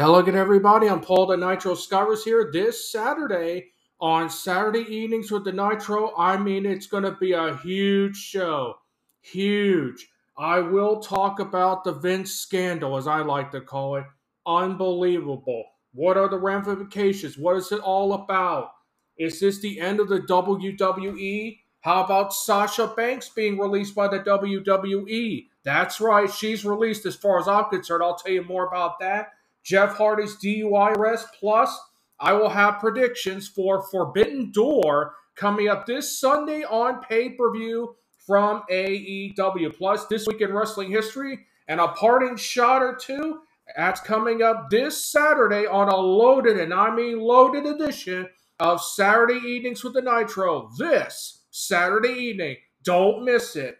Hello again, everybody. I'm Paul the Nitro Skywars here this Saturday on Saturday evenings with the Nitro. I mean, it's going to be a huge show. Huge. I will talk about the Vince scandal, as I like to call it. Unbelievable. What are the ramifications? What is it all about? Is this the end of the WWE? How about Sasha Banks being released by the WWE? That's right, she's released as far as I'm concerned. I'll tell you more about that. Jeff Hardy's DUI arrest. Plus, I will have predictions for Forbidden Door coming up this Sunday on pay per view from AEW. Plus, this week in wrestling history and a parting shot or two. That's coming up this Saturday on a loaded, and I mean loaded edition of Saturday Evenings with the Nitro. This Saturday evening. Don't miss it.